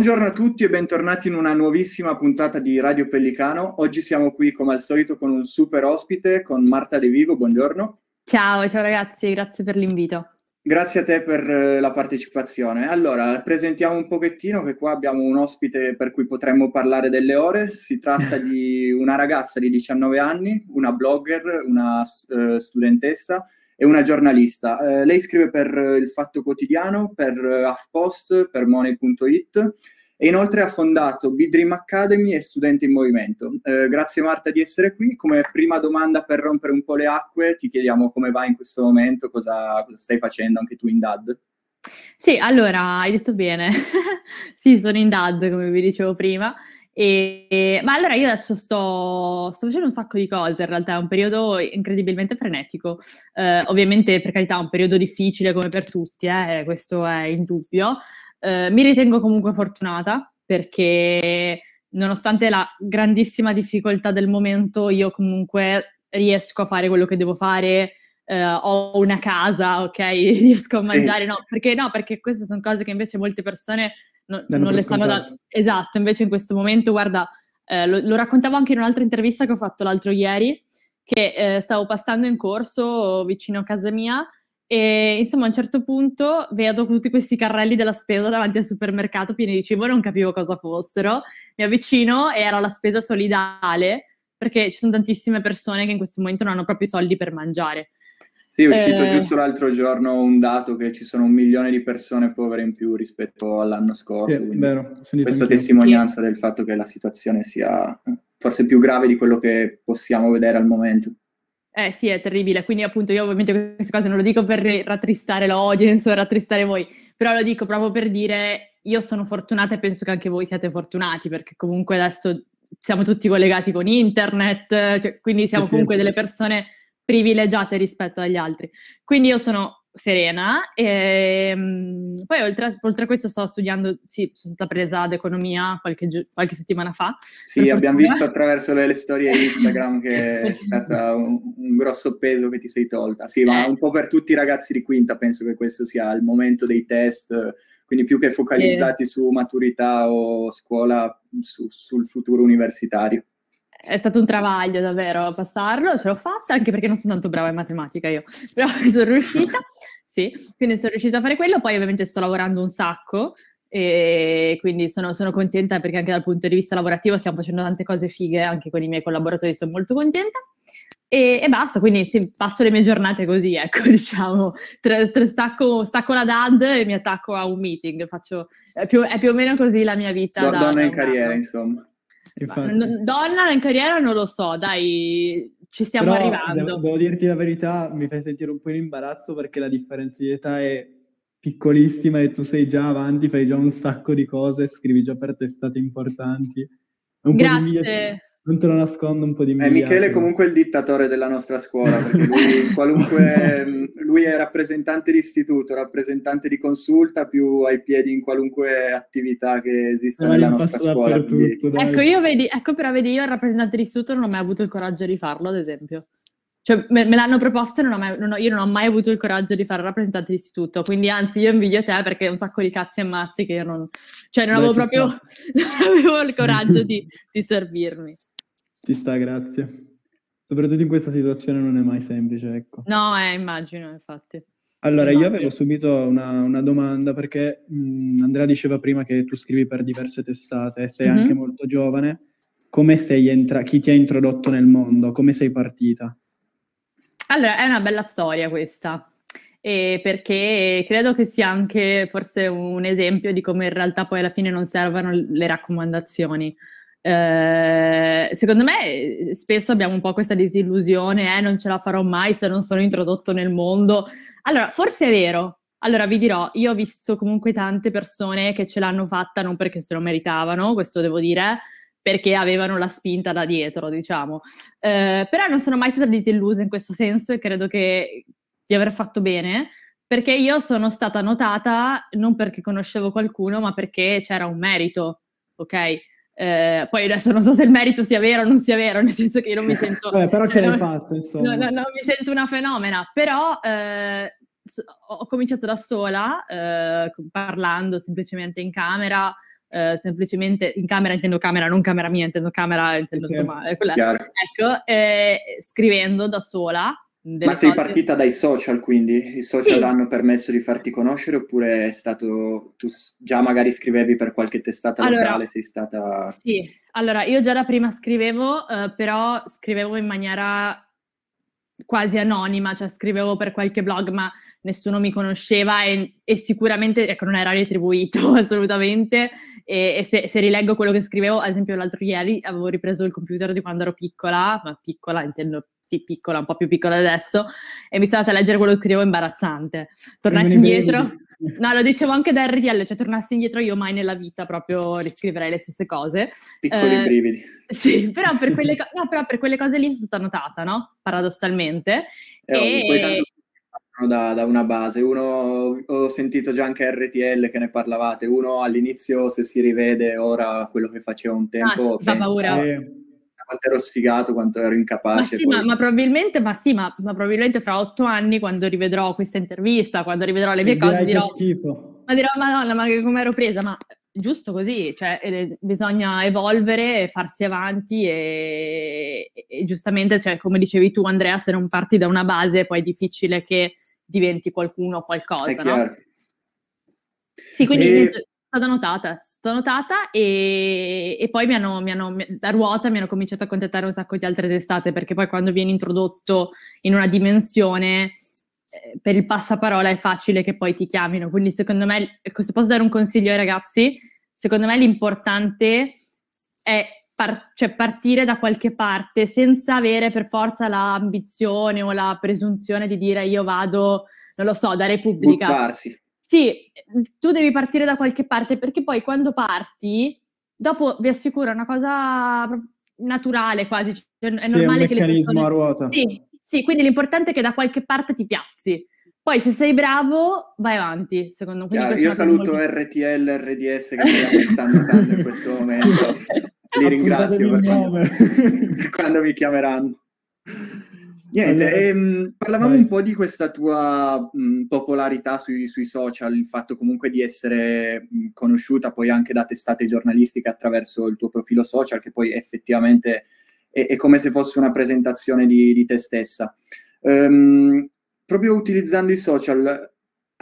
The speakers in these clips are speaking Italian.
Buongiorno a tutti e bentornati in una nuovissima puntata di Radio Pellicano. Oggi siamo qui come al solito con un super ospite, con Marta De Vivo. Buongiorno. Ciao, ciao ragazzi, grazie per l'invito. Grazie a te per eh, la partecipazione. Allora, presentiamo un pochettino che qua abbiamo un ospite per cui potremmo parlare delle ore. Si tratta di una ragazza di 19 anni, una blogger, una uh, studentessa è una giornalista. Eh, lei scrive per Il Fatto Quotidiano, per HuffPost, per Money.it e inoltre ha fondato Bidream Academy e Studenti in Movimento. Eh, grazie Marta di essere qui. Come prima domanda per rompere un po' le acque, ti chiediamo come va in questo momento, cosa, cosa stai facendo anche tu in DAD. Sì, allora hai detto bene. sì, sono in DAD, come vi dicevo prima. E, ma allora io adesso sto, sto, facendo un sacco di cose, in realtà è un periodo incredibilmente frenetico. Eh, ovviamente, per carità, è un periodo difficile come per tutti, eh, questo è indubbio. Eh, mi ritengo comunque fortunata perché nonostante la grandissima difficoltà del momento, io comunque riesco a fare quello che devo fare. Uh, ho una casa, ok, riesco a mangiare, sì. no, perché no, perché queste sono cose che invece molte persone no, non le sanno da... Esatto, invece in questo momento, guarda, eh, lo, lo, raccontavo anche in un'altra intervista che ho fatto l'altro ieri, che eh, stavo passando in corso vicino a casa mia e insomma a un certo punto vedo tutti questi carrelli della spesa davanti al supermercato pieni di cibo, non capivo cosa fossero, mi avvicino e era la spesa solidale perché ci sono tantissime persone che in questo momento non hanno proprio i soldi per mangiare. Sì, è uscito eh... giusto l'altro giorno un dato che ci sono un milione di persone povere in più rispetto all'anno scorso. Sì, vero, questa testimonianza del fatto che la situazione sia forse più grave di quello che possiamo vedere al momento. Eh sì, è terribile. Quindi, appunto, io ovviamente queste cose non lo dico per rattristare l'audience o rattristare voi, però lo dico proprio per dire io sono fortunata e penso che anche voi siate fortunati, perché comunque adesso siamo tutti collegati con internet, cioè, quindi siamo sì, comunque sì. delle persone privilegiate rispetto agli altri. Quindi io sono serena e um, poi oltre, oltre, a questo sto studiando, sì, sono stata presa ad economia qualche, qualche settimana fa. Sì, abbiamo visto attraverso le, le storie Instagram che è stato un, un, grosso peso che ti sei tolta. Sì, ma un po' per tutti i ragazzi di quinta penso che questo sia il momento dei test, quindi più che focalizzati sì. su maturità o scuola, su, sul futuro universitario è stato un travaglio davvero passarlo, ce l'ho fatta anche perché non sono tanto brava in matematica io, però sono riuscita, sì, quindi sono riuscita a fare quello, poi ovviamente sto lavorando un sacco e quindi sono, sono, contenta perché anche dal punto di vista lavorativo stiamo facendo tante cose fighe, anche con i miei collaboratori sono molto contenta. E, e basta, quindi sì, passo le mie giornate così, ecco, diciamo, tre, tre stacco, stacco, la DAD e mi attacco a un meeting, faccio, è più, è più o meno così la mia vita. Da, donna in carriera, insomma. Donna in carriera non lo so, dai, ci stiamo Però arrivando. Devo, devo, dirti la verità, mi fai sentire un po' in imbarazzo perché la differenza di età è piccolissima e tu sei già avanti, fai già un sacco di cose, scrivi già per testate importanti. Grazie. Non te lo nascondo un po' di me. Eh, Michele è comunque il dittatore della nostra scuola, perché lui, qualunque, lui è rappresentante di istituto, rappresentante di consulta, più ai piedi in qualunque attività che esista eh, nella nostra scuola. Quindi... Ecco, io vedi, ecco, però vedi, io il rappresentante di istituto non ho mai avuto il coraggio di farlo, ad esempio. Cioè, me, me l'hanno proposto e non mai, non ho, io non ho mai avuto il coraggio di fare rappresentante di istituto. Quindi, anzi, io invidio te perché un sacco di cazzi e mazzi che io non, cioè, non Beh, avevo proprio non avevo il coraggio di, di servirmi. Ci sta, grazie. Soprattutto in questa situazione non è mai semplice, ecco. No, eh, immagino, infatti. Allora, io avevo subito una, una domanda perché mh, Andrea diceva prima che tu scrivi per diverse testate e sei mm-hmm. anche molto giovane. Come sei entra- chi ti ha introdotto nel mondo? Come sei partita? Allora, è una bella storia questa, e perché credo che sia anche forse un esempio di come in realtà poi alla fine non servano le raccomandazioni. Eh, secondo me spesso abbiamo un po' questa disillusione, eh, non ce la farò mai se non sono introdotto nel mondo. Allora, forse è vero. Allora, vi dirò, io ho visto comunque tante persone che ce l'hanno fatta non perché se lo meritavano, questo devo dire, perché avevano la spinta da dietro, diciamo. Eh, però non sono mai stata disillusa in questo senso e credo che di aver fatto bene, perché io sono stata notata non perché conoscevo qualcuno, ma perché c'era un merito, ok? Eh, poi adesso non so se il merito sia vero o non sia vero, nel senso che io non mi sento... Beh, però ce l'hai fatto, insomma. No, no, non mi sento una fenomena, però eh, ho cominciato da sola, eh, parlando semplicemente in camera, eh, semplicemente in camera intendo camera, non camera mia, intendo camera, intendo sì, insomma, quella, ecco, eh, scrivendo da sola. Ma sei cose. partita dai social, quindi i social sì. hanno permesso di farti conoscere oppure è stato, tu già magari scrivevi per qualche testata allora, locale, sei stata... Sì, allora io già da prima scrivevo, eh, però scrivevo in maniera quasi anonima, cioè scrivevo per qualche blog, ma nessuno mi conosceva e, e sicuramente ecco, non era retribuito assolutamente. E, e se, se, rileggo quello che scrivevo, ad esempio l'altro ieri avevo ripreso il computer di quando ero piccola, ma piccola intendo sì, piccola, un po' più piccola adesso, e mi sono andata a leggere quello che scrivevo imbarazzante. Tornassi indietro. No, lo dicevo anche da RTL, cioè tornassi indietro io mai nella vita proprio riscriverei le stesse cose. Piccoli eh, brividi. Sì, però per, quelle co- no, però per quelle cose lì sono stata notata, no? Paradossalmente. Eh, e... Ovvio, da, da, una base. Uno, ho sentito già anche RTL che ne parlavate. Uno all'inizio, se si rivede ora quello che faceva un tempo, ah, sì, fa paura. Quanto ero sfigato, quanto ero incapace. Ma sì, poi... ma, ma, probabilmente, ma sì, ma, ma, probabilmente fra otto anni, quando rivedrò questa intervista, quando rivedrò le mie cose, dirò, schifo. ma dirò, madonna, ma come ero presa? Ma giusto così, cioè eh, bisogna evolvere, farsi avanti e, e, giustamente, cioè, come dicevi tu Andrea, se non parti da una base poi è difficile che diventi qualcuno o qualcosa, no? Sì, quindi e... stata notata, stata notata e, e poi mi hanno, mi hanno, da ruota mi hanno cominciato a contattare un sacco di altre testate perché poi quando vieni introdotto in una dimensione eh, per il passaparola è facile che poi ti chiamino, quindi secondo me, ecco, se posso dare un consiglio ai ragazzi, secondo me l'importante è par- cioè partire da qualche parte senza avere per forza l'ambizione o la presunzione di dire io vado, non lo so, da Repubblica. Buttarsi. Sì, tu devi partire da qualche parte perché poi quando parti, dopo vi assicuro è una cosa naturale quasi, cioè, è sì, normale è un meccanismo persone... a ruota. Sì, sì, quindi l'importante è che da qualche parte ti piazzi. Poi se sei bravo, vai avanti, secondo me. Io saluto molto... RTL, RDS che mi stanno notando in questo momento. Li ringrazio per quando, per quando, mi chiameranno. Niente, allora, ehm, parlavamo vai. un po' di questa tua mh, popolarità sui, sui, social, il fatto comunque di essere mh, conosciuta poi anche da testate giornalistiche attraverso il tuo profilo social, che poi effettivamente è, è come se fosse una presentazione di, di te stessa. Um, proprio utilizzando i social,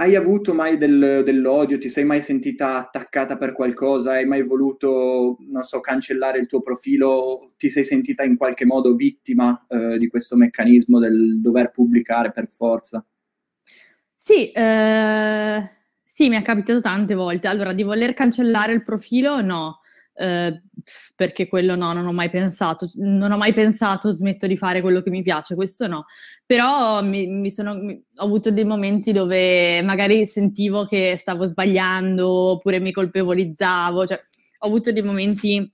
hai avuto mai del, dell'odio? Ti sei mai sentita attaccata per qualcosa? Hai mai voluto, non so, cancellare il tuo profilo? Ti sei sentita in qualche modo vittima eh, di questo meccanismo del dover pubblicare per forza? Sì, eh, sì, mi è capitato tante volte. Allora, di voler cancellare il profilo, no. Eh, perché quello no, non ho mai pensato, non ho mai pensato smetto di fare quello che mi piace, questo no, però mi, mi sono, mi, ho avuto dei momenti dove magari sentivo che stavo sbagliando oppure mi colpevolizzavo, cioè ho avuto dei momenti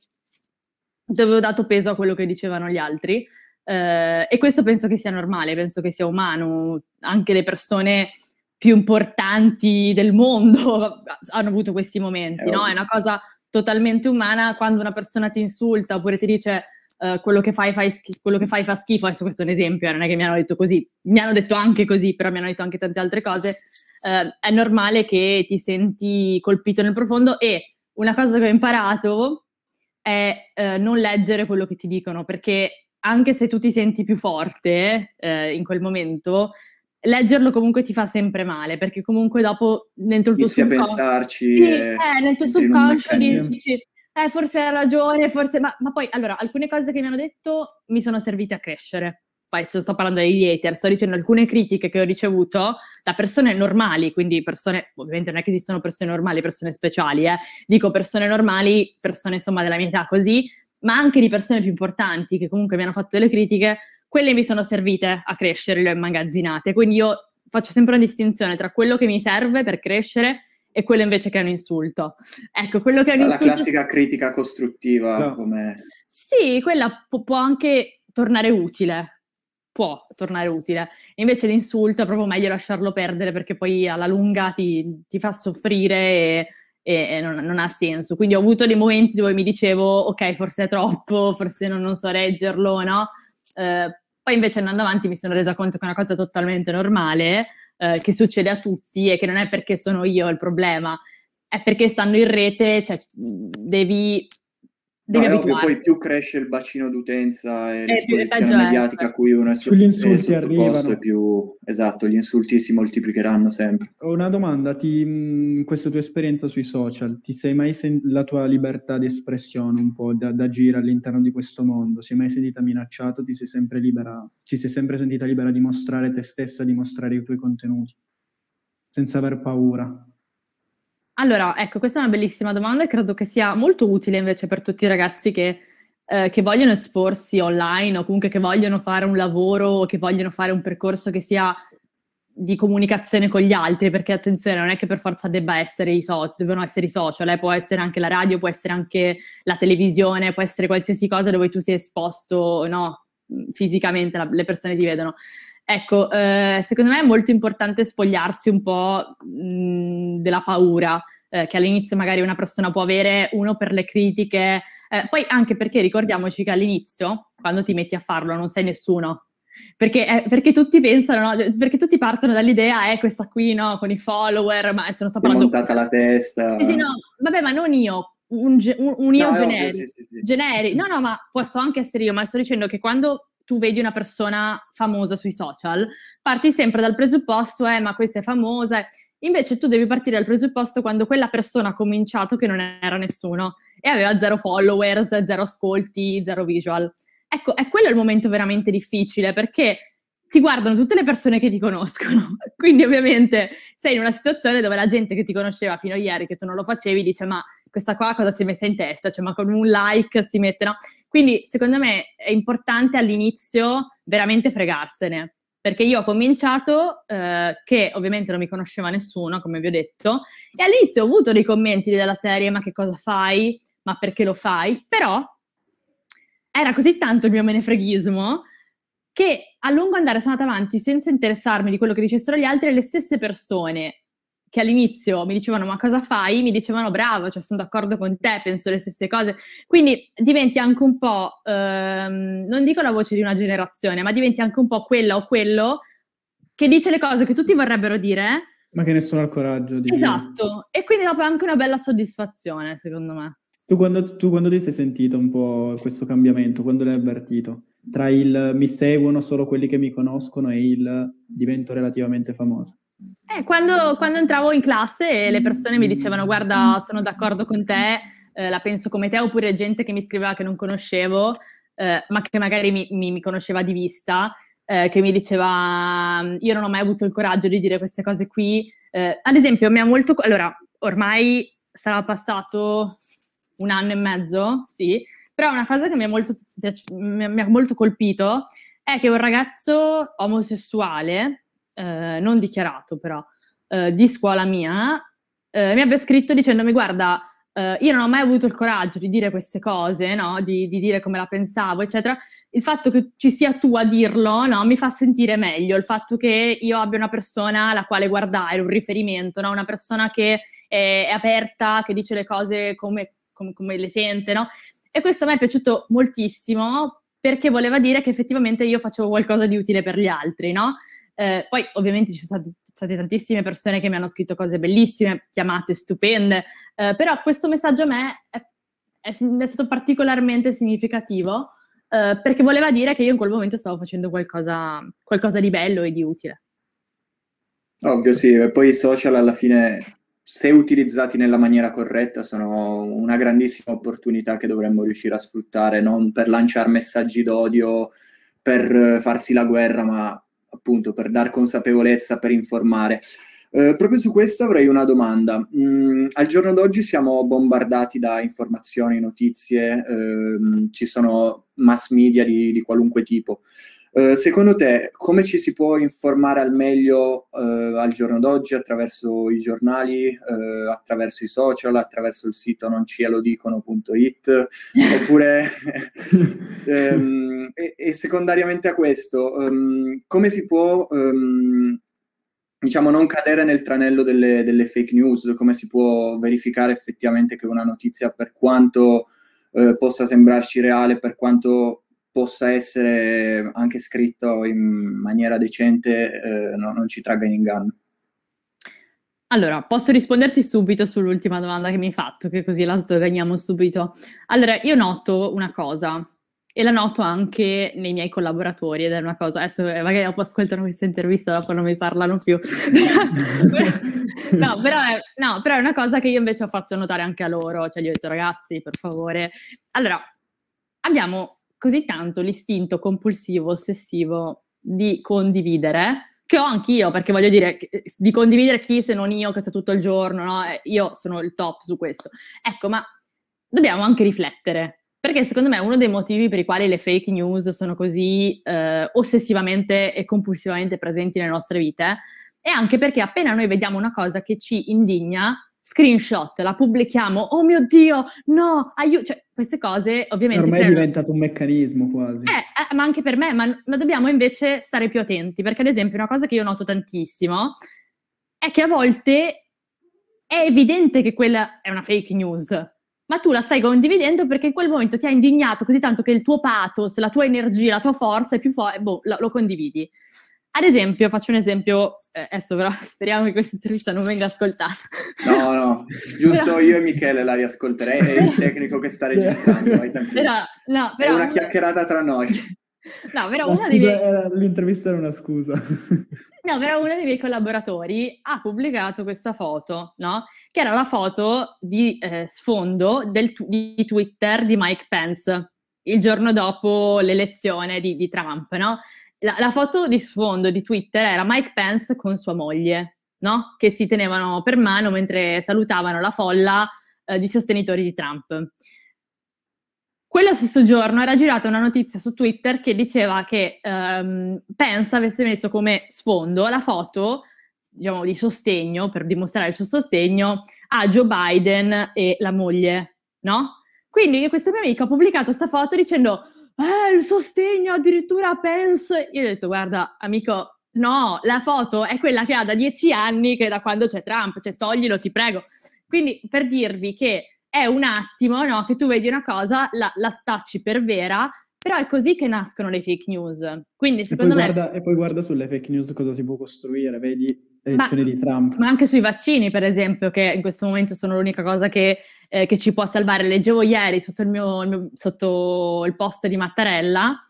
dove ho dato peso a quello che dicevano gli altri eh, e questo penso che sia normale, penso che sia umano, anche le persone più importanti del mondo hanno avuto questi momenti, no? È una cosa totalmente umana quando una persona ti insulta oppure ti dice uh, quello, che fai, fai schif- quello che fai fa schifo, adesso questo è un esempio, eh, non è che mi hanno detto così, mi hanno detto anche così, però mi hanno detto anche tante altre cose, uh, è normale che ti senti colpito nel profondo e una cosa che ho imparato è uh, non leggere quello che ti dicono, perché anche se tu ti senti più forte in quel momento, leggerlo comunque ti fa sempre male, perché comunque dopo dentro il tuo subconscio... a pensarci. Sì, eh, nel tuo subconscio dici, eh, forse hai ragione, forse... Ma, ma, poi, allora, alcune cose che mi hanno detto mi sono servite a crescere. Poi se sto parlando degli hater, sto dicendo alcune critiche che ho ricevuto da persone normali, quindi persone, ovviamente non è che esistono persone normali, persone speciali, eh. dico persone normali, persone insomma della mia età così, ma anche di persone più importanti che comunque mi hanno fatto delle critiche, quelle mi sono servite a crescere, le ho immagazzinate. Quindi io faccio sempre una distinzione tra quello che mi serve per crescere e quello invece che è un insulto. Ecco, quello che è un La insulto... classica critica costruttiva. No. Come... Sì, quella pu- può anche tornare utile. Può tornare utile. Invece l'insulto è proprio meglio lasciarlo perdere perché poi alla lunga ti, ti fa soffrire e, e, e non, non, ha senso. Quindi ho avuto dei momenti dove mi dicevo, ok, forse è troppo, forse non, non so reggerlo, no? Eh, poi invece andando avanti mi sono resa conto che è una cosa totalmente normale, eh, che succede a tutti e che non è perché sono io il problema, è perché stanno in rete, cioè devi No, è ovvio, poi più cresce il bacino d'utenza e eh, l'esposizione mediatica a cui uno è, Sugli insulti è arrivano. più esatto, gli insulti si moltiplicheranno sempre. Ho una domanda, ti, questa tua esperienza sui social, ti sei mai sentita la tua libertà di espressione un po' da, da agire all'interno di questo mondo? Si è mai sentita minacciata? Ti sei sempre libera? Ti sei sempre sentita libera di mostrare te stessa, di mostrare i tuoi contenuti? Senza aver paura? Allora, ecco, questa è una bellissima domanda e credo che sia molto utile invece per tutti i ragazzi che, eh, che vogliono esporsi online o comunque che vogliono fare un lavoro o che vogliono fare un percorso che sia di comunicazione con gli altri, perché attenzione, non è che per forza debba essere i so- devono essere i social, eh, può essere anche la radio, può essere anche la televisione, può essere qualsiasi cosa dove tu sei esposto, no, fisicamente, la- le persone ti vedono. Ecco, eh, secondo me è molto importante spogliarsi un po' mh, della paura eh, che all'inizio magari una persona può avere, uno per le critiche, eh, poi anche perché ricordiamoci che all'inizio, quando ti metti a farlo, non sei nessuno. Perché, eh, perché tutti pensano, no? perché tutti partono dall'idea, eh, questa qui, no, con i follower, ma sono sta parlando... montata la testa. Sì, sì, no, vabbè, ma non io, un, un, un io no, generico. Sì, sì, sì. generico. No, no, ma posso anche essere io, ma sto dicendo che quando tu vedi una persona famosa sui social, parti sempre dal presupposto, eh, ma questa è famosa. Invece tu devi partire dal presupposto quando quella persona ha cominciato che non era nessuno e aveva zero followers, zero ascolti, zero visual. Ecco, è quello il momento veramente difficile perché ti guardano tutte le persone che ti conoscono. Quindi ovviamente sei in una situazione dove la gente che ti conosceva fino a ieri, che tu non lo facevi, dice ma questa qua cosa si è messa in testa? Cioè ma con un like si mette, no? Quindi secondo me è importante all'inizio veramente fregarsene, perché io ho cominciato eh, che ovviamente non mi conosceva nessuno, come vi ho detto, e all'inizio ho avuto dei commenti della serie ma che cosa fai? Ma perché lo fai? Però era così tanto il mio menefreghismo che a lungo andare sono andata avanti senza interessarmi di quello che dicessero gli altri e le stesse persone che all'inizio mi dicevano ma cosa fai? Mi dicevano bravo, cioè sono d'accordo con te, penso le stesse cose. Quindi diventi anche un po', ehm, non dico la voce di una generazione, ma diventi anche un po' quella o quello che dice le cose che tutti vorrebbero dire. Ma che nessuno ha il coraggio di Esatto, e quindi dopo è anche una bella soddisfazione, secondo me. Tu quando, tu quando ti sei sentito un po' questo cambiamento, quando l'hai avvertito? Tra il mi seguono solo quelli che mi conoscono e il divento relativamente famoso? Eh, quando, quando, entravo in classe e le persone mi dicevano guarda sono d'accordo con te, eh, la penso come te, oppure gente che mi scriveva che non conoscevo, eh, ma che magari mi, mi, mi conosceva di vista, eh, che mi diceva io non ho mai avuto il coraggio di dire queste cose qui. Eh, ad esempio, mi ha molto... Allora, ormai sarà passato un anno e mezzo, sì, però una cosa che mi ha molto, mi ha molto colpito è che un ragazzo omosessuale eh, non dichiarato però, eh, di scuola mia, eh, mi abbia scritto dicendomi guarda, eh, io non ho mai avuto il coraggio di dire queste cose, no? di, di, dire come la pensavo, eccetera. Il fatto che ci sia tu a dirlo no? mi fa sentire meglio, il fatto che io abbia una persona alla quale guardare, un riferimento, no? una persona che è, è, aperta, che dice le cose come, come, come le sente? E questo a me è piaciuto moltissimo perché voleva dire che effettivamente io facevo qualcosa di utile per gli altri, no? Eh, poi ovviamente ci sono state, state, tantissime persone che mi hanno scritto cose bellissime, chiamate stupende, eh, però questo messaggio a me è, è, è stato particolarmente significativo eh, perché voleva dire che io in quel momento stavo facendo qualcosa, qualcosa di bello e di utile. Ovvio sì, e poi i social alla fine, se utilizzati nella maniera corretta, sono una grandissima opportunità che dovremmo riuscire a sfruttare, non per lanciare messaggi d'odio, per farsi la guerra, ma appunto per dar consapevolezza, per informare. Eh, proprio su questo avrei una domanda. Mm, al giorno d'oggi siamo bombardati da informazioni, notizie, ehm, ci sono mass media di, di qualunque tipo. Eh, secondo te, come ci si può informare al meglio eh, al giorno d'oggi attraverso i giornali, eh, attraverso i social, attraverso il sito noncielodicono.it? Oppure, ehm, e, e, secondariamente a questo, um, come si può, um, diciamo, non cadere nel tranello delle, delle, fake news? Come si può verificare effettivamente che una notizia, per quanto eh, possa sembrarci reale, per quanto possa essere anche scritto in maniera decente eh, no, non ci tragga in inganno. Allora, posso risponderti subito sull'ultima domanda che mi hai fatto, che così la sdoganiamo subito. Allora, io noto una cosa, e la noto anche nei miei collaboratori ed è una cosa, adesso eh, magari dopo ascoltano questa intervista, dopo non mi parlano più. no, però è, no, però è una cosa che io invece ho fatto notare anche a loro, cioè gli ho detto ragazzi, per favore. Allora, abbiamo così tanto l'istinto compulsivo, ossessivo di condividere, che ho anch'io, perché voglio dire, di condividere chi se non io che sto tutto il giorno, no? Eh, io sono il top su questo. Ecco, ma dobbiamo anche riflettere perché secondo me uno dei motivi per i quali le fake news sono così eh, ossessivamente e compulsivamente presenti nelle nostre vite è anche perché appena noi vediamo una cosa che ci indigna, screenshot, la pubblichiamo, oh mio Dio, no, aiuto, cioè queste cose ovviamente... Ormai creano... è diventato un meccanismo quasi. Eh, eh, ma anche per me, ma, ma dobbiamo invece stare più attenti, perché ad esempio una cosa che io noto tantissimo è che a volte è evidente che quella è una fake news, ma tu la stai condividendo perché in quel momento ti ha indignato così tanto che il tuo pathos, la tua energia, la tua forza è più forte, boh, lo, lo, condividi. Ad esempio, faccio un esempio, eh, adesso però speriamo che questa intervista non venga ascoltata. No, no, giusto però... io e Michele la riascolterei, è il tecnico che sta registrando, vai però, no, però... È una chiacchierata tra noi. No, però una dei miei... L'intervista era una scusa. No, però uno dei miei collaboratori ha pubblicato questa foto, no? Che era la foto di eh, sfondo del, di Twitter di Mike Pence, il giorno dopo l'elezione di, di Trump, no? La, la, foto di sfondo di Twitter era Mike Pence con sua moglie, no? Che si tenevano per mano mentre salutavano la folla eh, di sostenitori di Trump. Quello stesso giorno era girata una notizia su Twitter che diceva che um, Pence avesse messo come sfondo la foto diciamo, di sostegno, per dimostrare il suo sostegno, a Joe Biden e la moglie, no? Quindi questa mia amica ha pubblicato questa foto dicendo eh, il sostegno addirittura a Pence. Io ho detto, guarda, amico, no, la foto è quella che ha da dieci anni, che da quando c'è Trump, cioè toglilo, ti prego. Quindi per dirvi che è un attimo no, che tu vedi una cosa, la, la spacci per vera, però è così che nascono le fake news. Quindi secondo e me... Guarda, e poi guarda sulle fake news cosa si può costruire, vedi l'elezione di Trump. Ma anche sui vaccini, per esempio, che in questo momento sono l'unica cosa che, eh, che ci può salvare. Leggevo ieri sotto il, mio, il mio, sotto il post di Mattarella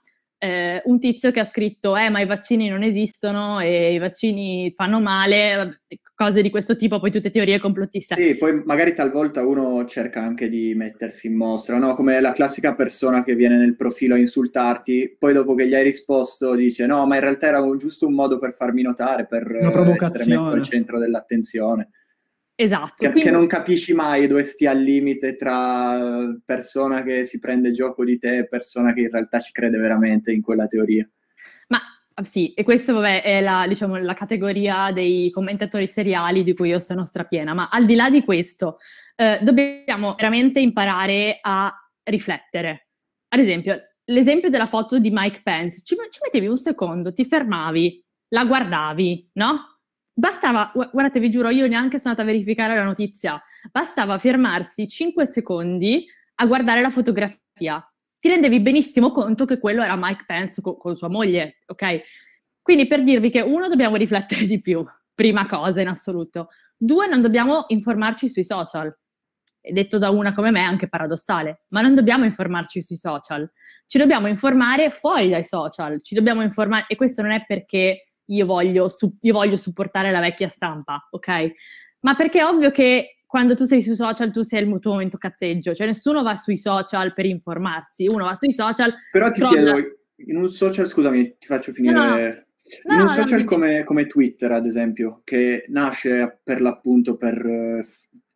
eh, un tizio che ha scritto eh ma i vaccini non esistono e i vaccini fanno male, cose di questo tipo, poi tutte teorie complottiste. Sì, poi magari talvolta uno cerca anche di mettersi in mostra, no? Come la classica persona che viene nel profilo a insultarti, poi dopo che gli hai risposto dice no, ma in realtà era un, giusto un modo per farmi notare, per essere messo al centro dell'attenzione. Esatto. Che, quindi... che, non capisci mai dove stia il limite tra persona che si prende gioco di te e persona che in realtà ci crede veramente in quella teoria. Ma sì, e questa vabbè, è la, diciamo, la categoria dei commentatori seriali di cui io sono strapiena, ma al di là di questo, eh, dobbiamo veramente imparare a riflettere. Ad esempio, l'esempio della foto di Mike Pence, ci, ci mettevi un secondo, ti fermavi, la guardavi, no? Bastava, guardate, vi giuro, io neanche sono andata a verificare la notizia, bastava fermarsi 5 secondi a guardare la fotografia. Ti rendevi benissimo conto che quello era Mike Pence co- con sua moglie, ok? Quindi per dirvi che uno, dobbiamo riflettere di più, prima cosa in assoluto. Due, non dobbiamo informarci sui social. E detto da una come me è anche paradossale, ma non dobbiamo informarci sui social. Ci dobbiamo informare fuori dai social, ci dobbiamo informare, e questo non è perché io voglio, su- io voglio supportare la vecchia stampa, ok? Ma perché è ovvio che quando tu sei sui social tu sei il tuo momento cazzeggio, cioè nessuno va sui social per informarsi, uno va sui social... Però ti scrolla... chiedo, in un social, scusami, ti faccio finire... No, no. In no, un social come, come, Twitter, ad esempio, che nasce per l'appunto per uh,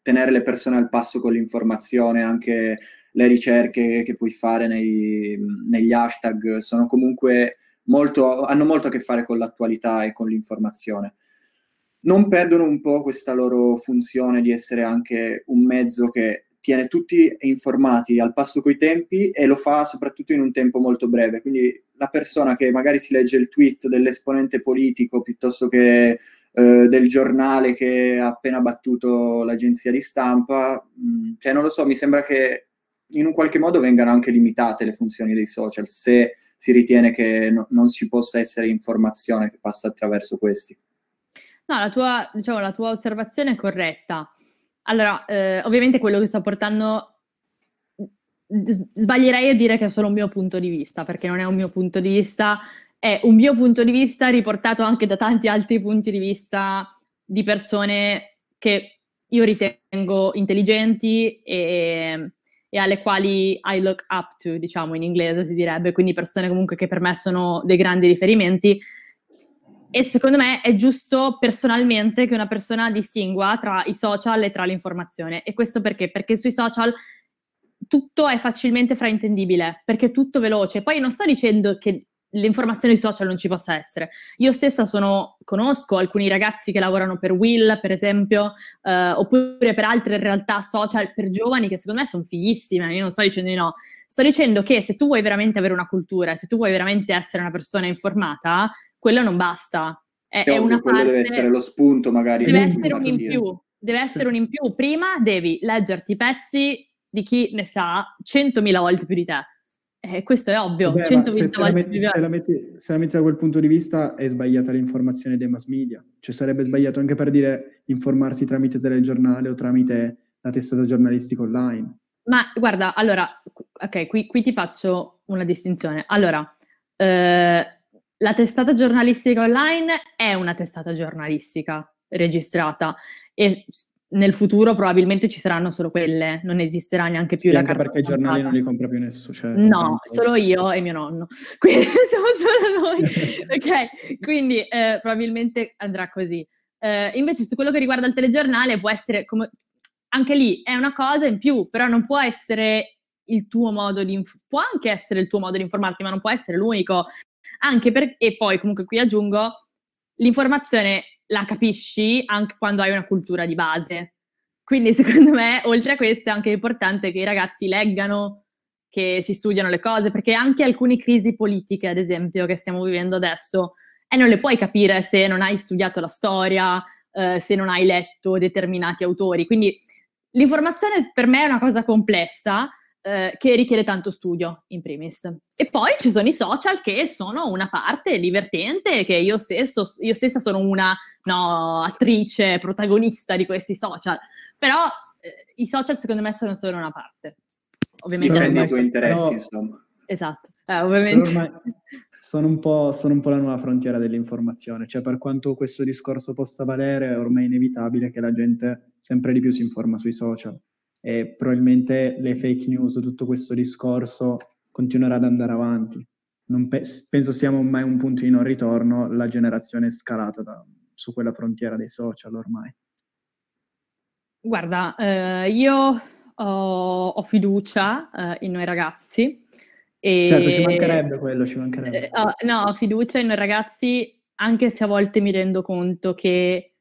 tenere le persone al passo con l'informazione, anche le ricerche che puoi fare nei, negli hashtag sono comunque molto, hanno molto a che fare con l'attualità e con l'informazione. Non perdono un po' questa loro funzione di essere anche un mezzo che tiene tutti informati al passo coi tempi e lo fa soprattutto in un tempo molto breve. Quindi la persona che magari si legge il tweet dell'esponente politico piuttosto che eh, del giornale che ha appena battuto l'agenzia di stampa, mm, cioè non lo so, mi sembra che in un qualche modo vengano anche limitate le funzioni dei social se si ritiene che no, non ci possa essere informazione che passa attraverso questi. No, la tua, diciamo, la tua osservazione è corretta. Allora, eh, ovviamente quello che sto portando sbaglierei a dire che è solo un mio punto di vista, perché non è un mio punto di vista, è un mio punto di vista riportato anche da tanti altri punti di vista di persone che io ritengo intelligenti e, e alle quali I look up to, diciamo in inglese si direbbe, quindi persone comunque che per me sono dei grandi riferimenti. E secondo me è giusto personalmente che una persona distingua tra i social e tra l'informazione. E questo perché? Perché sui social tutto è facilmente fraintendibile, perché è tutto veloce. Poi non sto dicendo che l'informazione sui social non ci possa essere. Io stessa sono, conosco alcuni ragazzi che lavorano per Will, per esempio, eh, oppure per altre realtà social per giovani che secondo me sono fighissime, io non sto dicendo di no. Sto dicendo che se tu vuoi veramente avere una cultura, se tu vuoi veramente essere una persona informata, quello non basta. È, è, una parte, deve essere lo spunto magari. Deve essere un in più. Deve essere un in più. Prima devi leggerti i pezzi di chi ne sa 100.000 volte più di te. Eh, questo è ovvio, Beh, 100.000 se, se, la metti, se, la metti, se la metti da quel punto di vista è sbagliata l'informazione dei mass media, cioè sarebbe sbagliato anche per dire informarsi tramite telegiornale o tramite la testata giornalistica online. Ma guarda, allora, ok, qui, qui ti faccio una distinzione. Allora, eh, la testata giornalistica online è una testata giornalistica registrata e nel futuro probabilmente ci saranno solo quelle, non esisterà neanche più sì, la anche perché i giornali non li compra più nessuno. Cioè, no, solo io e mio nonno. Quindi siamo solo noi. ok, quindi eh, probabilmente andrà così. Eh, invece su quello che riguarda il telegiornale può essere come... Anche lì è una cosa in più, però non può essere il tuo modo di... Inf- può anche essere il tuo modo di informarti, ma non può essere l'unico. Anche per... E poi comunque qui aggiungo, l'informazione la capisci anche quando hai una cultura di base. Quindi secondo me, oltre a questo, è anche importante che i ragazzi leggano, che si studiano le cose, perché anche alcune crisi politiche, ad esempio, che stiamo vivendo adesso, eh, non le puoi capire se non hai studiato la storia, eh, se non hai letto determinati autori. Quindi l'informazione per me è una cosa complessa eh, che richiede tanto studio, in primis. E poi ci sono i social che sono una parte divertente, che io, stesso, io stessa sono una no, attrice, protagonista di questi social, però eh, i social secondo me sono solo una parte. Ovviamente. Difendi i tuoi interessi, però... insomma. Esatto, eh, ovviamente. Sono un, sono un, po', la nuova frontiera dell'informazione, cioè per quanto questo discorso possa valere, è ormai inevitabile che la gente sempre di più si informa sui social e probabilmente le fake news, tutto questo discorso continuerà ad andare avanti. Pe- penso siamo ormai a un punto di non ritorno, la generazione è scalata da, su quella frontiera dei social ormai. Guarda, eh, io ho, ho fiducia eh, in noi ragazzi. E, certo, ci mancherebbe quello, ci mancherebbe. Eh, oh, no, ho fiducia in noi ragazzi, anche se a volte mi rendo conto che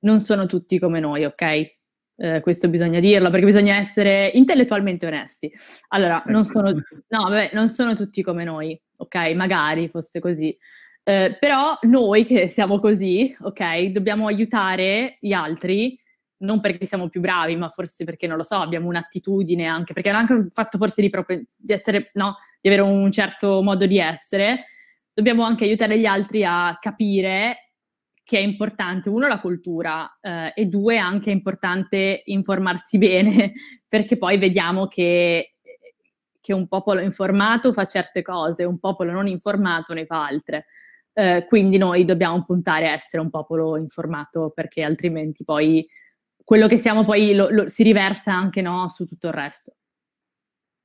non sono tutti come noi, ok? eh, questo bisogna dirlo, perché bisogna essere intellettualmente onesti. Allora, non ecco. sono, no, vabbè, non sono tutti come noi, ok? Magari fosse così. Eh, però noi che siamo così, ok, dobbiamo aiutare gli altri, non perché siamo più bravi, ma forse perché, non lo so, abbiamo un'attitudine anche, perché è anche un fatto forse di, proprio, di essere, no, di avere un certo modo di essere, dobbiamo anche aiutare gli altri a capire che è importante, uno, la cultura eh, e due, anche è importante informarsi bene, perché poi vediamo che, che, un popolo informato fa certe cose, un popolo non informato ne fa altre. Eh, quindi noi dobbiamo puntare a essere un popolo informato, perché altrimenti poi quello che siamo poi lo, lo, si riversa anche no, su tutto il resto.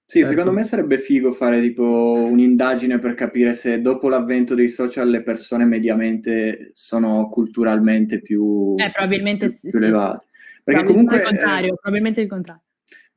Sì, certo. secondo me sarebbe figo fare tipo un'indagine per capire se dopo l'avvento dei social le persone mediamente sono culturalmente più, eh, probabilmente più, sì, più elevate. Perché comunque, il contrario, eh, probabilmente il contrario.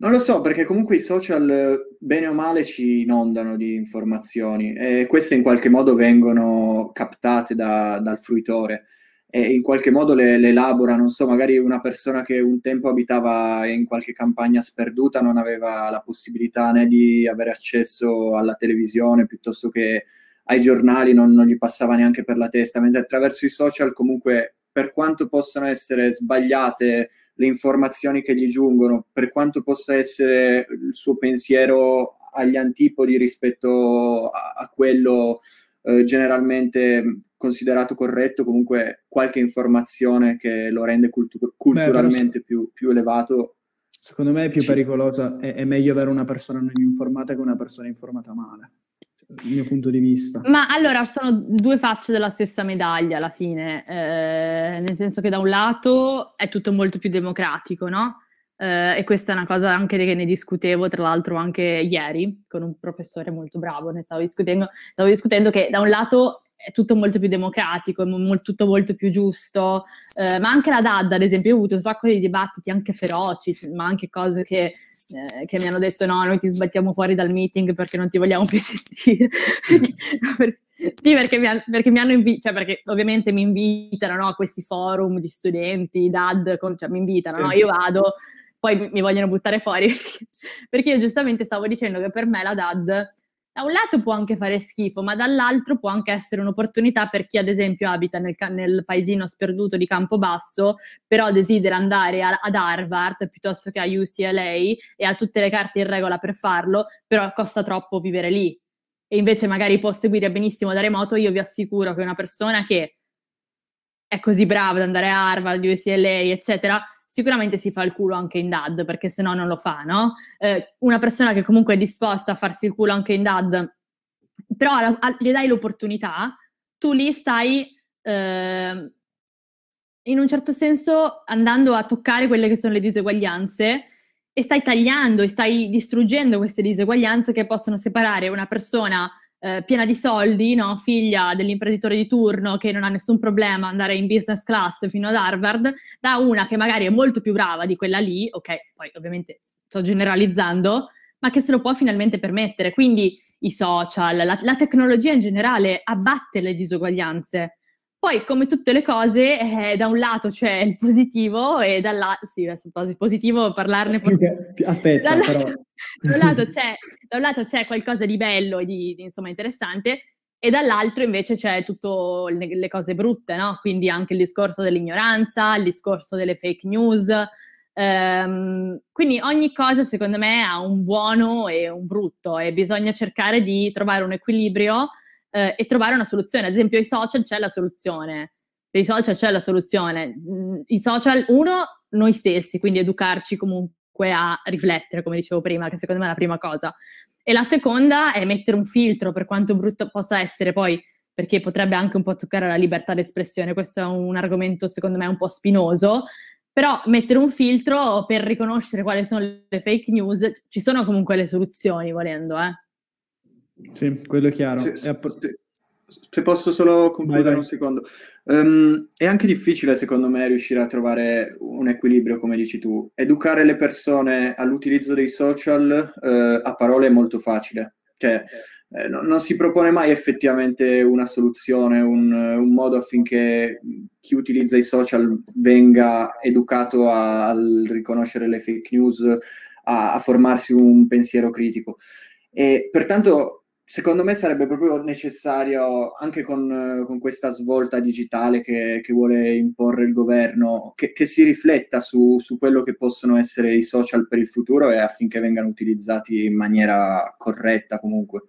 Non lo so, perché comunque i social, bene o male, ci inondano di informazioni e queste in qualche modo vengono captate da, dal fruitore e in qualche modo le, le elabora, non so, magari una persona che un tempo abitava in qualche campagna sperduta non aveva la possibilità né di avere accesso alla televisione piuttosto che ai giornali, non, non gli passava neanche per la testa, mentre attraverso i social comunque per quanto possano essere sbagliate le informazioni che gli giungono, per quanto possa essere il suo pensiero agli antipodi rispetto a, a quello eh, generalmente considerato corretto, comunque qualche informazione che lo rende cultu- culturalmente Beh, più, più, elevato. Secondo me è più pericolosa, è, è meglio avere una persona non informata che una persona informata male il mio punto di vista. Ma allora sono due facce della stessa medaglia alla fine, eh, nel senso che da un lato è tutto molto più democratico, no? Eh, e questa è una cosa anche che ne discutevo, tra l'altro, anche ieri con un professore molto bravo, ne stavo discutendo, stavo discutendo che da un lato è tutto molto più democratico, è tutto molto più giusto, eh, ma anche la DAD, ad esempio, io ho avuto un sacco di dibattiti anche feroci, ma anche cose che, eh, che mi hanno detto no, noi ti sbattiamo fuori dal meeting perché non ti vogliamo più sentire. sì, perché mi, perché mi hanno invitato, cioè perché ovviamente mi invitano no, a questi forum di studenti, DAD, con, cioè mi invitano, sì. no? io vado, poi mi vogliono buttare fuori, perché io giustamente stavo dicendo che per me la DAD da un lato può anche fare schifo, ma dall'altro può anche essere un'opportunità per chi ad esempio abita nel, nel paesino sperduto di Campobasso, però desidera andare a, ad Harvard piuttosto che a UCLA e ha tutte le carte in regola per farlo, però costa troppo vivere lì. E invece magari può seguire benissimo da remoto, io vi assicuro che una persona che è così brava ad andare a Harvard, UCLA, eccetera, sicuramente si fa il culo anche in DAD, perché se no non lo fa, no? Eh, una persona che comunque è disposta a farsi il culo anche in DAD, però a, a, gli dai l'opportunità, tu lì stai eh, in un certo senso andando a toccare quelle che sono le diseguaglianze e stai tagliando e stai distruggendo queste diseguaglianze che possono separare una persona eh, piena di soldi, no? figlia dell'imprenditore di turno che non ha nessun problema andare in business class fino ad Harvard, da una che magari è molto più brava di quella lì, ok, poi ovviamente sto generalizzando, ma che se lo può finalmente permettere. Quindi i social, la, la tecnologia in generale abbatte le disuguaglianze. Poi, come tutte le cose, eh, da un lato c'è il positivo e dall'altro, sì, adesso positivo parlarne forse... Aspetta, da però... da, un lato c'è, da un lato c'è qualcosa di bello e di, di, insomma, interessante e dall'altro invece c'è tutte le, le, cose brutte, no? Quindi anche il discorso dell'ignoranza, il discorso delle fake news. Ehm, quindi ogni cosa, secondo me, ha un buono e un brutto e bisogna cercare di trovare un equilibrio eh, e trovare una soluzione. Ad esempio, i social c'è la soluzione. Per i social c'è la soluzione. Mm, I social, uno, noi stessi, quindi educarci comunque a riflettere, come dicevo prima, che secondo me è la prima cosa. E la seconda è mettere un filtro, per quanto brutto possa essere poi, perché potrebbe anche un po' toccare la libertà d'espressione. Questo è un argomento, secondo me, un po' spinoso. Però mettere un filtro per riconoscere quali sono le fake news, ci sono comunque le soluzioni, volendo, eh. Sì, quello è chiaro. Sì, è app- sì. Se posso solo concludere vai, vai. un secondo. Um, è anche difficile, secondo me, riuscire a trovare un equilibrio, come dici tu. Educare le persone all'utilizzo dei social uh, a parole è molto facile. Cioè, eh, no, non si propone mai effettivamente una soluzione, un, un, modo affinché chi utilizza i social venga educato a, a riconoscere le fake news, a, a formarsi un pensiero critico. E pertanto secondo me sarebbe proprio necessario, anche con, con questa svolta digitale che, che, vuole imporre il governo, che, che si rifletta su, su, quello che possono essere i social per il futuro e affinché vengano utilizzati in maniera corretta comunque.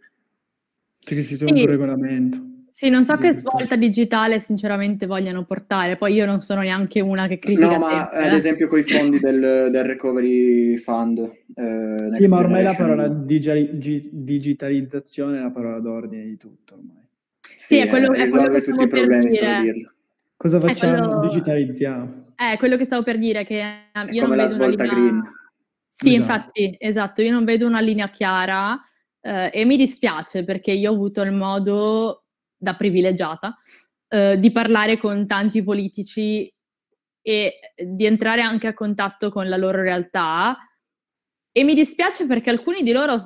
Cioè che si trovi sì. un regolamento. Sì, non so che svolta digitale sinceramente vogliano portare, poi io non sono neanche una che critica. No, ma sempre, ad eh. esempio con i fondi del, del Recovery Fund. Eh, sì, ma ormai la parola digi- digitalizzazione è la parola d'ordine di tutto ormai. Sì, è quello, è quello che tutti i problemi, dire. Cosa facciamo? Quello... Digitalizziamo. È quello che stavo per dire, che è io come non la svolta linea... green. Sì, esatto. infatti, esatto, io non vedo una linea chiara eh, e mi dispiace perché io ho avuto il modo da privilegiata, eh, di parlare con tanti politici e di entrare anche a contatto con la loro realtà. E mi dispiace perché alcuni di loro,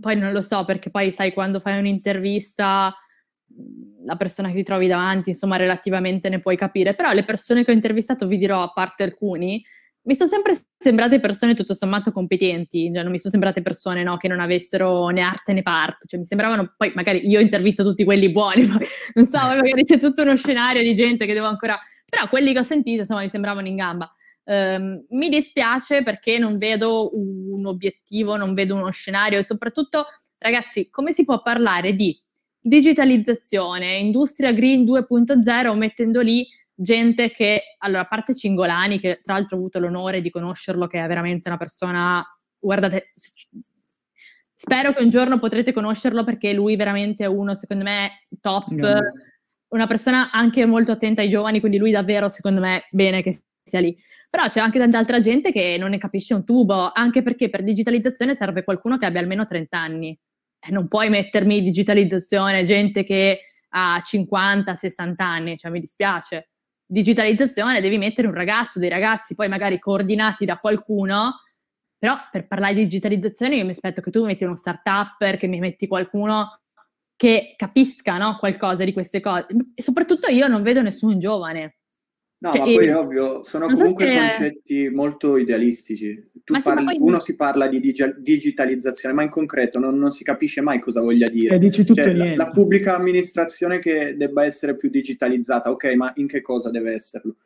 poi non lo so, perché poi sai quando fai un'intervista la persona che ti trovi davanti, insomma, relativamente ne puoi capire, però le persone che ho intervistato, vi dirò a parte alcuni, mi sono sempre sembrate persone tutto sommato competenti, cioè non mi sono sembrate persone no, che non avessero né arte né parte, cioè mi sembravano, poi magari io intervisto tutti quelli buoni, poi, non so, magari c'è tutto uno scenario di gente che devo ancora, però quelli che ho sentito insomma mi sembravano in gamba. Um, mi dispiace perché non vedo un obiettivo, non vedo uno scenario e soprattutto, ragazzi, come si può parlare di digitalizzazione, industria green 2.0, mettendo lì gente che, allora, a parte Cingolani, che tra l'altro ho avuto l'onore di conoscerlo, che è veramente una persona, guardate, spero che un giorno potrete conoscerlo perché lui veramente è uno, secondo me, top, una persona anche molto attenta ai giovani, quindi lui davvero, secondo me, bene che sia lì. Però c'è anche tanta altra gente che non ne capisce un tubo, anche perché per digitalizzazione serve qualcuno che abbia almeno 30 anni. E non puoi mettermi digitalizzazione, gente che ha 50, 60 anni, cioè mi dispiace digitalizzazione devi mettere un ragazzo, dei ragazzi poi magari coordinati da qualcuno, però per parlare di digitalizzazione io mi aspetto che tu metti uno start-up, che mi metti qualcuno che capisca no, qualcosa di queste cose. E soprattutto io non vedo nessun giovane. No, cioè, ma poi è ovvio, sono comunque so se... concetti molto idealistici. Parli, poi... Uno si parla di dig- digitalizzazione, ma in concreto non, non, si capisce mai cosa voglia dire. E dici tutto cioè, la, la, pubblica amministrazione che debba essere più digitalizzata, ok, ma in che cosa deve esserlo?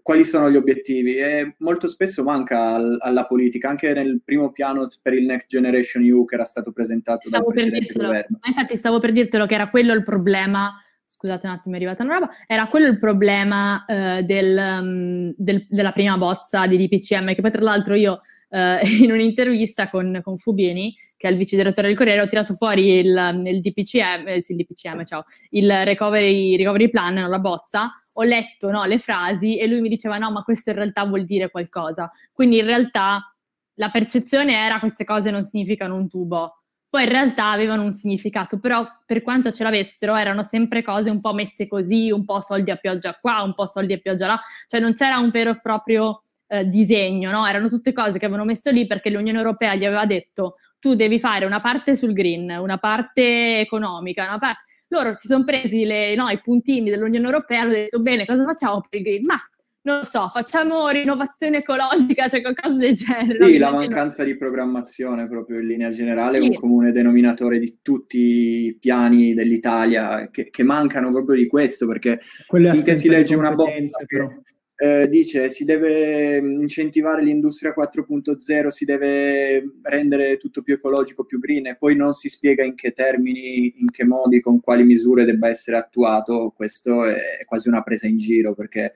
Quali sono gli obiettivi? E molto spesso manca al, alla politica, anche nel primo piano per il Next Generation EU che era stato presentato stavo dal precedente governo. Ma infatti stavo per dirtelo che era quello il problema scusate un attimo, è arrivata una roba, era quello il problema uh, del, um, del, della prima bozza di DPCM, che poi tra l'altro io uh, in un'intervista con, con, Fubini, che è il vice direttore del Corriere, ho tirato fuori il, il DPCM, eh, sì, il DPCM, ciao, il recovery, recovery plan, no, la bozza, ho letto no, le frasi e lui mi diceva no, ma questo in realtà vuol dire qualcosa. Quindi in realtà la percezione era queste cose non significano un tubo. Poi in realtà avevano un significato, però per quanto ce l'avessero erano sempre cose un po' messe così, un po' soldi a pioggia qua, un po' soldi a pioggia là, cioè non c'era un vero e proprio eh, disegno, no? Erano tutte cose che avevano messo lì perché l'Unione Europea gli aveva detto tu devi fare una parte sul green, una parte economica, una parte... Loro si sono presi le, no, i puntini dell'Unione Europea e hanno detto bene, cosa facciamo per il green? Ma non lo so, facciamo rinnovazione ecologica, cioè qualcosa del genere. Sì, la mancanza di programmazione proprio in linea generale sì. è un comune denominatore di tutti i piani dell'Italia che, che mancano proprio di questo, perché Quelle finché si legge una bozza che eh, dice si deve incentivare l'industria 4.0, si deve rendere tutto più ecologico, più green e poi non si spiega in che termini, in che modi, con quali misure debba essere attuato, questo è quasi una presa in giro perché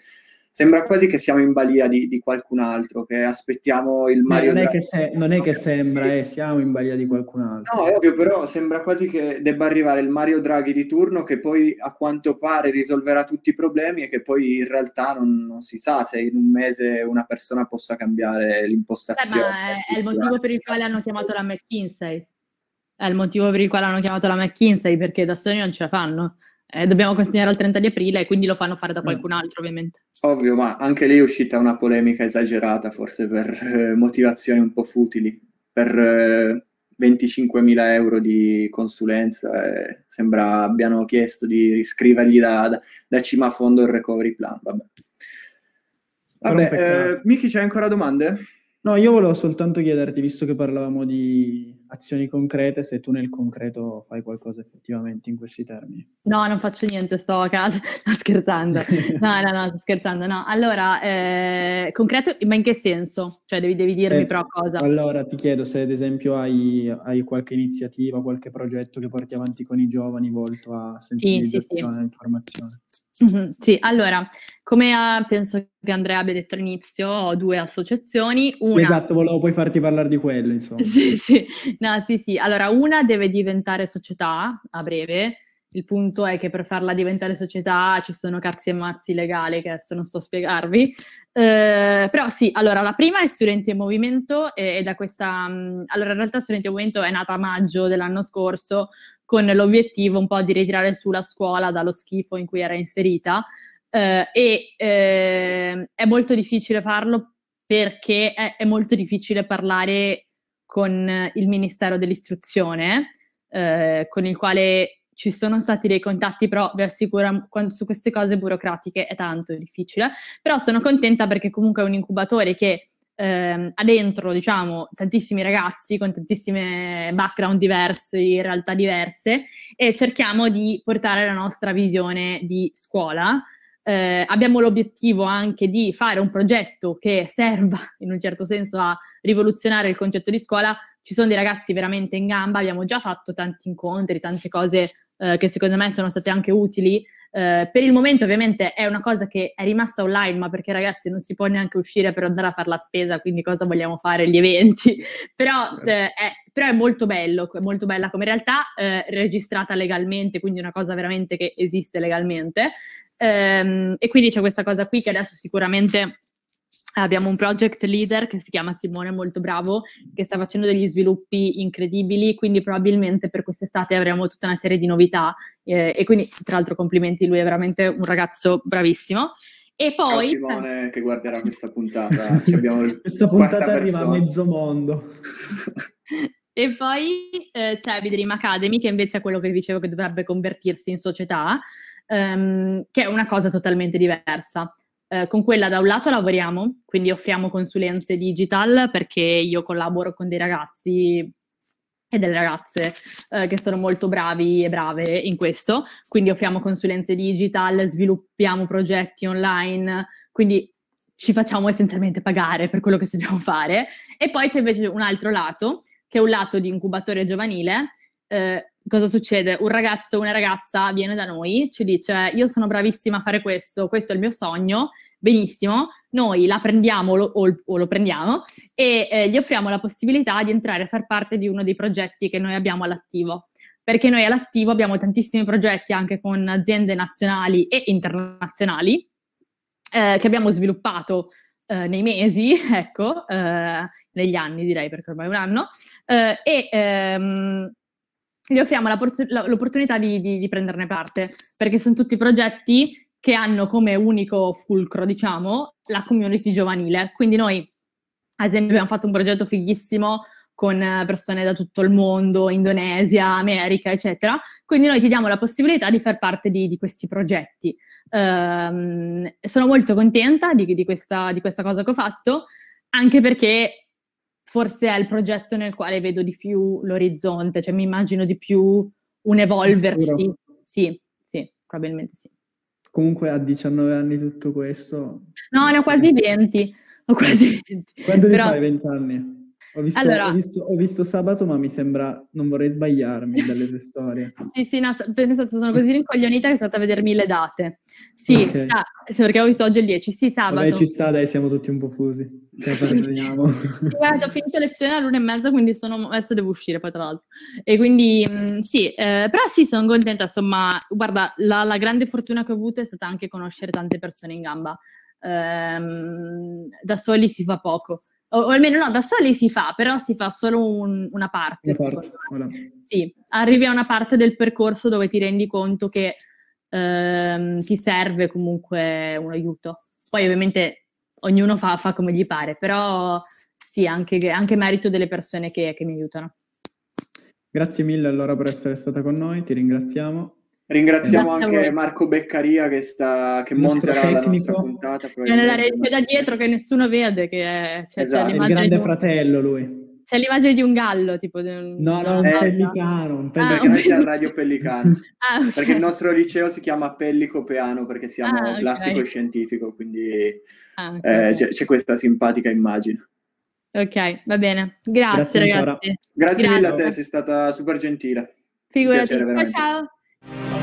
sembra quasi che siamo in balia di, di qualcun altro, che aspettiamo il Mario non è, che, se, non è che sembra, eh, siamo in balia di qualcun altro. No, è ovvio, però sembra quasi che debba arrivare il Mario Draghi di turno che poi a quanto pare risolverà tutti i problemi e che poi in realtà non, non si sa se in un mese una persona possa cambiare l'impostazione. Eh, ma è, è il motivo per il quale hanno chiamato la McKinsey. È il motivo per il quale hanno chiamato la McKinsey, perché da soli non ce la fanno eh, dobbiamo consegnare al 30 di aprile e quindi lo fanno fare da qualcun altro ovviamente. Ovvio, ma anche lì è uscita una polemica esagerata, forse per eh, motivazioni un po' futili, per eh, 25.000 euro di consulenza, eh, sembra abbiano chiesto di riscrivergli da, da, da cima a fondo il recovery plan, vabbè. Vabbè, eh, Miki, c'hai ancora domande? No, io volevo soltanto chiederti, visto che parlavamo di azioni concrete, se tu nel concreto fai qualcosa effettivamente in questi termini. No, non faccio niente, sto a casa, sto scherzando. No, no, no, sto scherzando. No, allora, eh, concreto, ma in che senso? Cioè, devi, devi dirmi eh, però cosa. Allora, ti chiedo se ad esempio hai, hai, qualche iniziativa, qualche progetto che porti avanti con i giovani volto a sensibilizzazione e sì, sì, sì. informazione. Mm-hmm, sì, allora, come uh, penso che Andrea abbia detto all'inizio, ho due associazioni. Una... Esatto, volevo poi farti parlare di quello, insomma. Sì, sì, no, sì, sì. Allora, una deve diventare società a breve. Il punto è che per farla diventare società ci sono cazzi e mazzi legali che adesso non sto a spiegarvi. Eh, però sì, allora, la prima è Studenti in Movimento e, e da questa... Um, allora, in realtà Studenti in Movimento è nata a maggio dell'anno scorso con l'obiettivo un po' di ritirare su la scuola dallo schifo in cui era inserita eh, e eh, è molto difficile farlo perché è, è, molto difficile parlare con il Ministero dell'Istruzione, eh, con il quale ci sono stati dei contatti, però vi assicuro, su queste cose burocratiche è tanto difficile, però sono contenta perché comunque è un incubatore che ehm, ha dentro, diciamo, tantissimi ragazzi con tantissime background diversi, realtà diverse e cerchiamo di portare la nostra visione di scuola. Eh, abbiamo l'obiettivo anche di fare un progetto che serva in un certo senso a rivoluzionare il concetto di scuola. Ci sono dei ragazzi veramente in gamba, abbiamo già fatto tanti incontri, tante cose eh, che secondo me sono state anche utili. Eh, per il momento ovviamente è una cosa che è rimasta online, ma perché ragazzi non si può neanche uscire per andare a fare la spesa, quindi cosa vogliamo fare? Gli eventi. però, eh, è, però, è, molto bello, è molto bella come realtà, eh, registrata legalmente, quindi una cosa veramente che esiste legalmente. Ehm, e quindi c'è questa cosa qui che adesso sicuramente Abbiamo un project leader che si chiama Simone, molto bravo, che sta facendo degli sviluppi incredibili, quindi probabilmente per quest'estate avremo tutta una serie di novità eh, e quindi tra l'altro complimenti, lui è veramente un ragazzo bravissimo. E poi... Ciao Simone che guarderà questa puntata. questa puntata arriva a mezzo mondo. e poi eh, c'è Vidream Academy che invece è quello che dicevo che dovrebbe convertirsi in società, ehm, che è una cosa totalmente diversa. Eh, con quella da un lato lavoriamo, quindi offriamo consulenze digital perché io collaboro con dei ragazzi e delle ragazze eh, che sono molto bravi e brave in questo, quindi offriamo consulenze digital, sviluppiamo progetti online, quindi ci facciamo essenzialmente pagare per quello che sappiamo fare. E poi c'è invece un altro lato, che è un lato di incubatore giovanile. Eh, cosa succede? Un ragazzo o una ragazza viene da noi, ci dice io sono bravissima a fare questo, questo è il mio sogno, benissimo, noi la prendiamo lo, o, o, lo prendiamo e eh, gli offriamo la possibilità di entrare a far parte di uno dei progetti che noi abbiamo all'attivo. Perché noi all'attivo abbiamo tantissimi progetti anche con aziende nazionali e internazionali eh, che abbiamo sviluppato eh, nei mesi, ecco, eh, negli anni direi perché ormai è un anno, eh, e ehm, gli offriamo la por- l'opportunità di, di, di prenderne parte, perché sono tutti progetti che hanno come unico fulcro, diciamo, la community giovanile. Quindi noi, ad esempio, abbiamo fatto un progetto fighissimo con persone da tutto il mondo, Indonesia, America, eccetera. Quindi noi ti diamo la possibilità di far parte di, di questi progetti. Um, sono molto contenta di, questa, di questa cosa che ho fatto, anche perché forse è il progetto nel quale vedo di più l'orizzonte, cioè mi immagino di più un evolversi. Sì, sì, probabilmente sì. Comunque a 19 anni tutto questo... No, ne ho quasi 20. Ho quasi 20. Quando Però... fai 20 anni? Ho visto, allora, ho, visto, ho visto, sabato, ma mi sembra, non vorrei sbagliarmi dalle tue storie. sì, sì, no, pensato, sono così rincoglionita che sono stata a vedermi le date. Sì, okay. sta, perché ho visto oggi il 10, sì, sabato. Vabbè, ci sta, dai, siamo tutti un po' fusi. Guarda, ho finito lezione all'una e mezza, quindi sono, adesso devo uscire poi tra l'altro. E quindi mh, mm, sì, eh, però sì, sono contenta, insomma, guarda, la, la grande fortuna che ho avuto è stata anche conoscere tante persone in gamba. Ehm, da soli si fa poco o, o, almeno no, da soli si fa, però si fa solo un, una parte. Una parte voilà. Sì, arrivi a una parte del percorso dove ti rendi conto che ehm, ti serve comunque un aiuto. Poi ovviamente ognuno fa, fa come gli pare, però sì, anche, anche merito delle persone che, che mi aiutano. Grazie mille allora per essere stata con noi, ti ringraziamo. Ringraziamo Grazie anche Marco Beccaria che, sta, che monterà tecnico. la nostra puntata. È nella regia da dietro che nessuno vede, che è, cioè, esatto. c'è il grande un... fratello lui. C'è l'immagine di un gallo, tipo di un... No, no, un eh, pellicano. Un pellicano. Ah, perché noi siamo Radio Pellicano. ah, okay. Perché il nostro liceo si chiama Pellico Peano, perché siamo ah, classico okay. e scientifico, quindi ah, okay. eh, c'è, c'è, questa simpatica immagine. Ok, va bene. Grazie, Grazie ragazzi. Grazie, Grazie mille a te, sei stata super gentile. Figurati. Ciao, ciao.